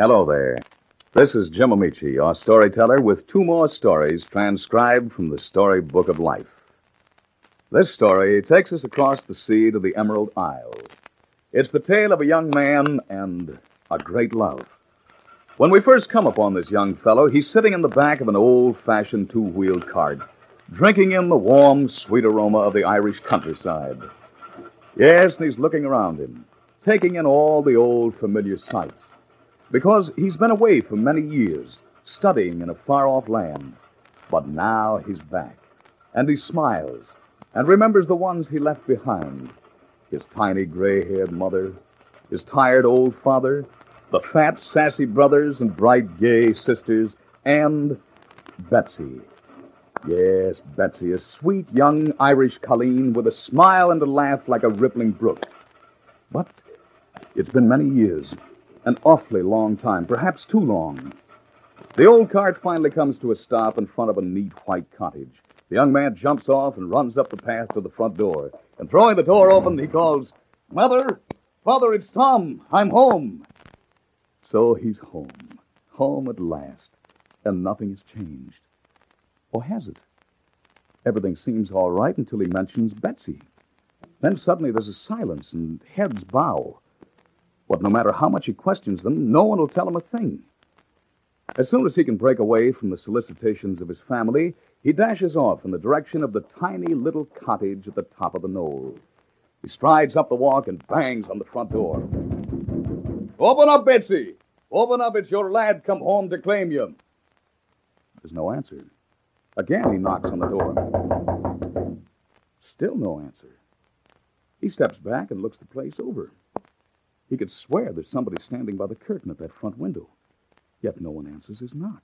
Hello there. This is Jim Ameche, your storyteller, with two more stories transcribed from the storybook of life. This story takes us across the sea to the Emerald Isle. It's the tale of a young man and a great love. When we first come upon this young fellow, he's sitting in the back of an old fashioned two wheeled cart, drinking in the warm, sweet aroma of the Irish countryside. Yes, and he's looking around him, taking in all the old familiar sights. Because he's been away for many years, studying in a far off land. But now he's back, and he smiles and remembers the ones he left behind his tiny gray haired mother, his tired old father, the fat, sassy brothers and bright, gay sisters, and Betsy. Yes, Betsy, a sweet young Irish colleen with a smile and a laugh like a rippling brook. But it's been many years, an awfully long time, perhaps too long. The old cart finally comes to a stop in front of a neat white cottage. The young man jumps off and runs up the path to the front door. And throwing the door open, he calls, Mother! Father, it's Tom! I'm home! So he's home. Home at last. And nothing has changed. Or has it? Everything seems all right until he mentions Betsy. Then suddenly there's a silence and heads bow. But no matter how much he questions them, no one will tell him a thing. As soon as he can break away from the solicitations of his family, he dashes off in the direction of the tiny little cottage at the top of the knoll. He strides up the walk and bangs on the front door. Open up, Betsy! Open up, it's your lad come home to claim you. There's no answer. Again, he knocks on the door. Still no answer. He steps back and looks the place over. He could swear there's somebody standing by the curtain at that front window. Yet no one answers his knock.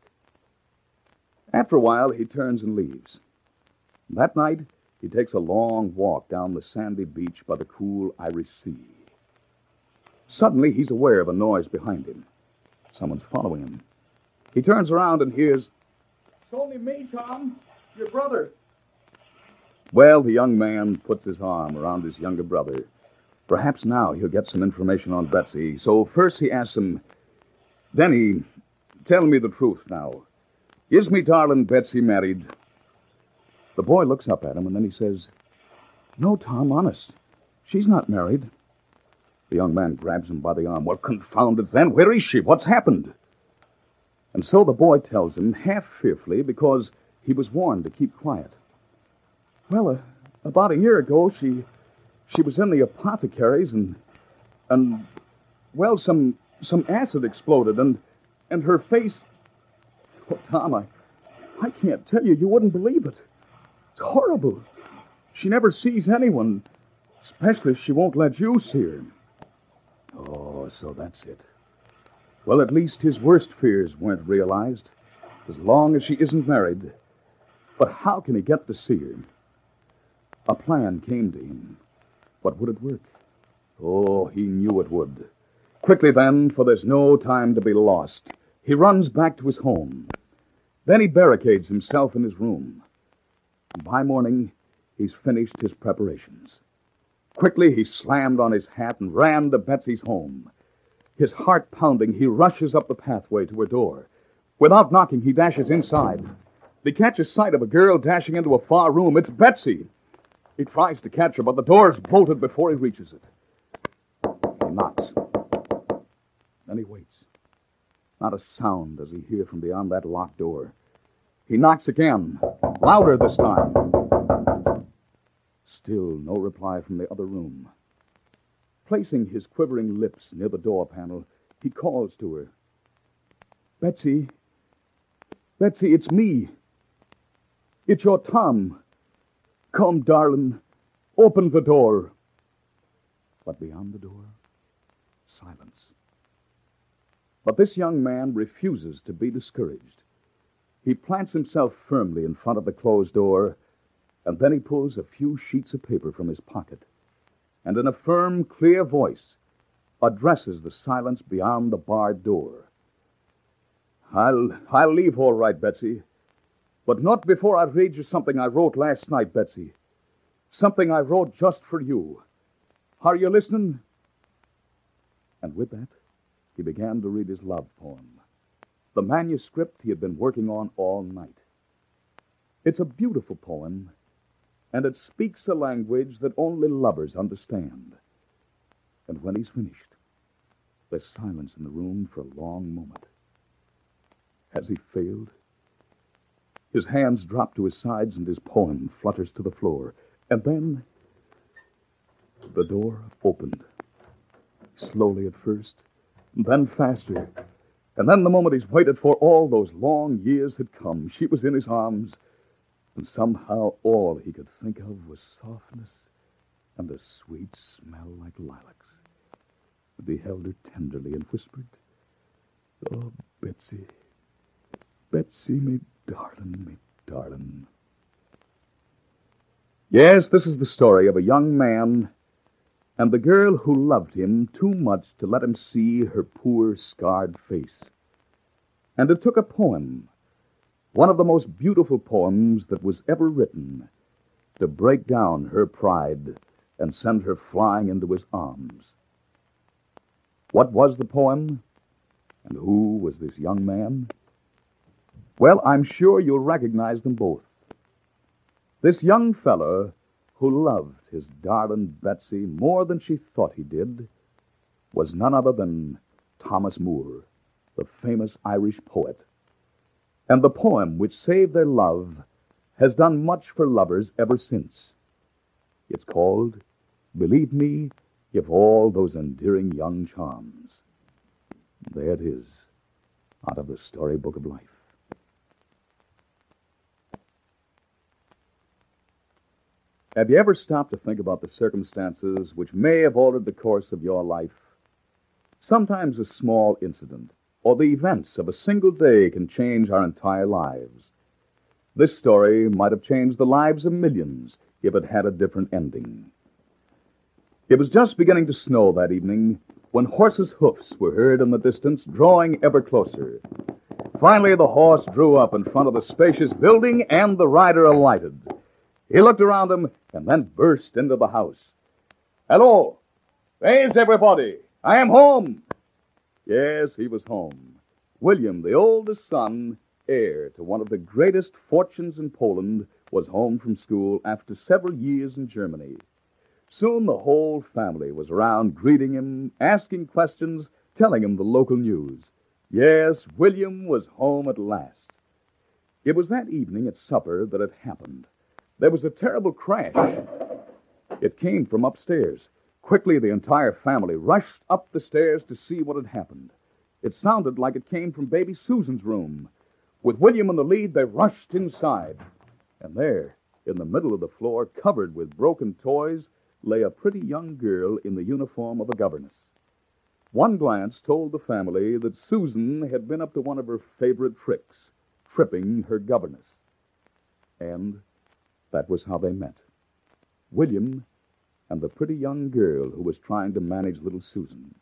After a while, he turns and leaves. That night, he takes a long walk down the sandy beach by the cool Irish Sea. Suddenly, he's aware of a noise behind him. Someone's following him. He turns around and hears, It's only me, Tom. Your brother. Well, the young man puts his arm around his younger brother. Perhaps now he'll get some information on Betsy. So first he asks him, Denny, tell me the truth now. Is me darling Betsy married? The boy looks up at him and then he says, No, Tom, honest. She's not married. The young man grabs him by the arm. Well, confound it then. Where is she? What's happened? And so the boy tells him, half fearfully, because he was warned to keep quiet. Well, uh, about a year ago, she she was in the apothecary's and and well, some some acid exploded and and her face. Oh, Tom, I I can't tell you. You wouldn't believe it. It's horrible. She never sees anyone, especially she won't let you see her. Oh, so that's it. Well, at least his worst fears weren't realized, as long as she isn't married. But how can he get to see her? A plan came to him. But would it work? Oh, he knew it would. Quickly then, for there's no time to be lost, he runs back to his home. Then he barricades himself in his room. By morning, he's finished his preparations. Quickly, he slammed on his hat and ran to Betsy's home. His heart pounding, he rushes up the pathway to her door. Without knocking, he dashes inside. He catches sight of a girl dashing into a far room. It's Betsy. He tries to catch her, but the door's bolted before he reaches it. He knocks. Then he waits. Not a sound does he hear from beyond that locked door. He knocks again, louder this time. Still no reply from the other room. Placing his quivering lips near the door panel, he calls to her. Betsy. Betsy, it's me. It's your Tom. Come, darling. Open the door. But beyond the door, silence. But this young man refuses to be discouraged. He plants himself firmly in front of the closed door, and then he pulls a few sheets of paper from his pocket, and in a firm, clear voice addresses the silence beyond the barred door. I'll I'll leave all right, Betsy. But not before I read you something I wrote last night, Betsy. Something I wrote just for you. Are you listening? And with that, he began to read his love poem, the manuscript he had been working on all night. It's a beautiful poem, and it speaks a language that only lovers understand. And when he's finished, there's silence in the room for a long moment. Has he failed? His hands drop to his sides and his poem flutters to the floor. And then the door opened. Slowly at first, then faster. And then the moment he's waited for all those long years had come. She was in his arms, and somehow all he could think of was softness and a sweet smell like lilacs. He held her tenderly and whispered, Oh, Betsy, Betsy, me darling, me darling. Yes, this is the story of a young man and the girl who loved him too much to let him see her poor, scarred face. And it took a poem, one of the most beautiful poems that was ever written, to break down her pride and send her flying into his arms. What was the poem? And who was this young man? Well, I'm sure you'll recognize them both. This young fellow who loved his darling Betsy more than she thought he did was none other than Thomas Moore, the famous Irish poet. And the poem which saved their love has done much for lovers ever since. It's called Believe Me If All Those Endearing Young Charms. There it is, out of the storybook of life. Have you ever stopped to think about the circumstances which may have altered the course of your life? Sometimes a small incident or the events of a single day can change our entire lives. This story might have changed the lives of millions if it had a different ending. It was just beginning to snow that evening when horses' hoofs were heard in the distance, drawing ever closer. Finally, the horse drew up in front of the spacious building, and the rider alighted. He looked around him and then burst into the house. Hello! Where's everybody? I am home! Yes, he was home. William, the oldest son, heir to one of the greatest fortunes in Poland, was home from school after several years in Germany. Soon the whole family was around greeting him, asking questions, telling him the local news. Yes, William was home at last. It was that evening at supper that it happened. There was a terrible crash. It came from upstairs. Quickly, the entire family rushed up the stairs to see what had happened. It sounded like it came from baby Susan's room. With William in the lead, they rushed inside. And there, in the middle of the floor, covered with broken toys, lay a pretty young girl in the uniform of a governess. One glance told the family that Susan had been up to one of her favorite tricks, tripping her governess. And that was how they met. William and the pretty young girl who was trying to manage little Susan.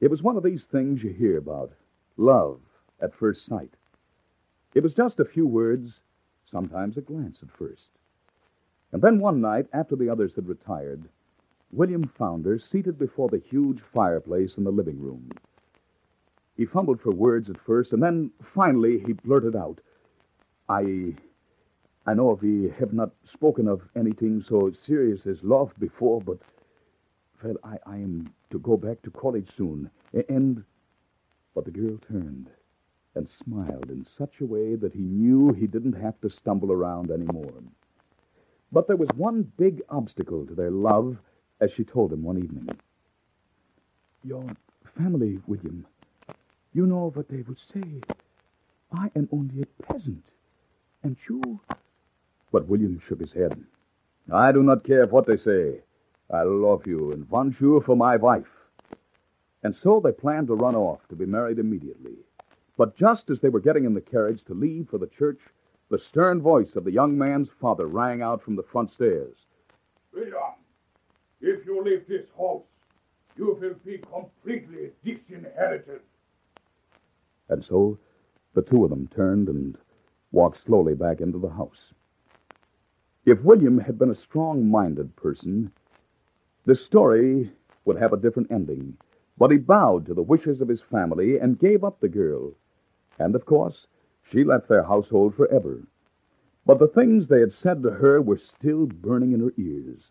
It was one of these things you hear about love at first sight. It was just a few words, sometimes a glance at first. And then one night, after the others had retired, William found her seated before the huge fireplace in the living room. He fumbled for words at first, and then finally he blurted out, I. I know we have not spoken of anything so serious as love before, but. Well, I, I am to go back to college soon, and. But the girl turned and smiled in such a way that he knew he didn't have to stumble around anymore. But there was one big obstacle to their love, as she told him one evening. Your family, William, you know what they would say. I am only a peasant, and you. But William shook his head. I do not care what they say. I love you and want you for my wife. And so they planned to run off to be married immediately. But just as they were getting in the carriage to leave for the church, the stern voice of the young man's father rang out from the front stairs. William, if you leave this house, you will be completely disinherited. And so the two of them turned and walked slowly back into the house. If William had been a strong minded person, the story would have a different ending. But he bowed to the wishes of his family and gave up the girl. And, of course, she left their household forever. But the things they had said to her were still burning in her ears.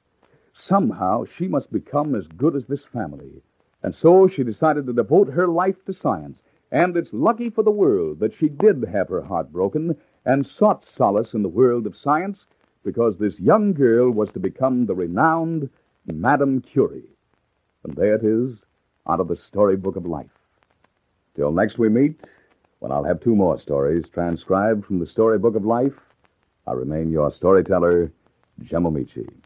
Somehow she must become as good as this family. And so she decided to devote her life to science. And it's lucky for the world that she did have her heart broken and sought solace in the world of science because this young girl was to become the renowned Madame Curie. And there it is, out of the storybook of life. Till next we meet, when I'll have two more stories transcribed from the storybook of life, I remain your storyteller, Jim.